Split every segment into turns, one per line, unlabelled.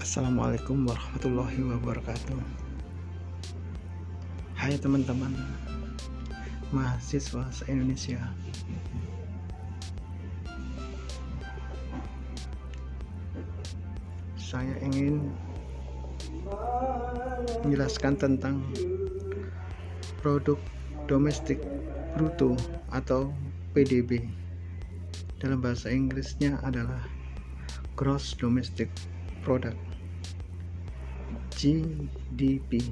Assalamualaikum warahmatullahi wabarakatuh. Hai teman-teman Mahasiswa se-Indonesia. Saya ingin menjelaskan tentang produk domestik bruto atau PDB dalam bahasa Inggrisnya adalah gross domestic product GDP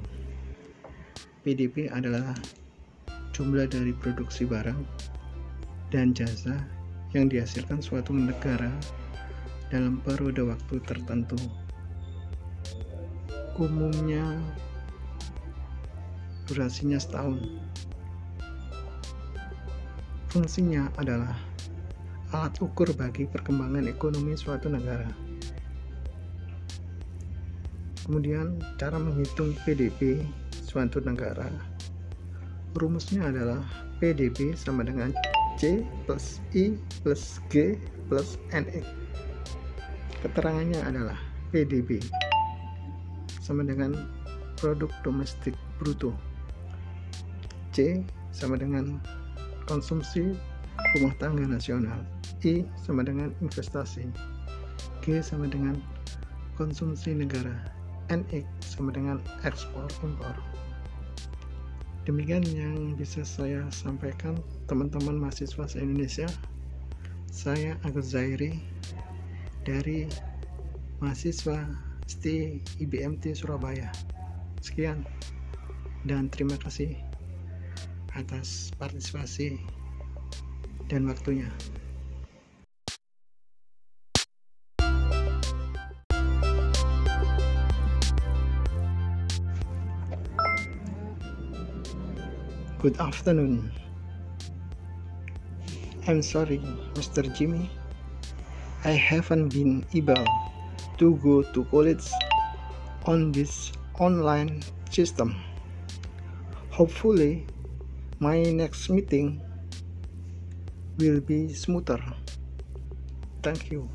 PDB adalah jumlah dari produksi barang dan jasa yang dihasilkan suatu negara dalam periode waktu tertentu. Umumnya durasinya setahun. Fungsinya adalah alat ukur bagi perkembangan ekonomi suatu negara Kemudian cara menghitung PDB suatu negara. Rumusnya adalah PDB sama dengan C plus I plus G plus NE. Keterangannya adalah PDB sama dengan produk domestik bruto. C sama dengan konsumsi rumah tangga nasional. I sama dengan investasi. G sama dengan konsumsi negara NX sama dengan ekspor impor. Demikian yang bisa saya sampaikan teman-teman mahasiswa se-Indonesia. Saya Agus Zairi dari mahasiswa ST IBMT Surabaya. Sekian dan terima kasih atas partisipasi dan waktunya Good afternoon. I'm sorry, Mr. Jimmy. I haven't been able to go to college on this online system. Hopefully, my next meeting will be smoother. Thank you.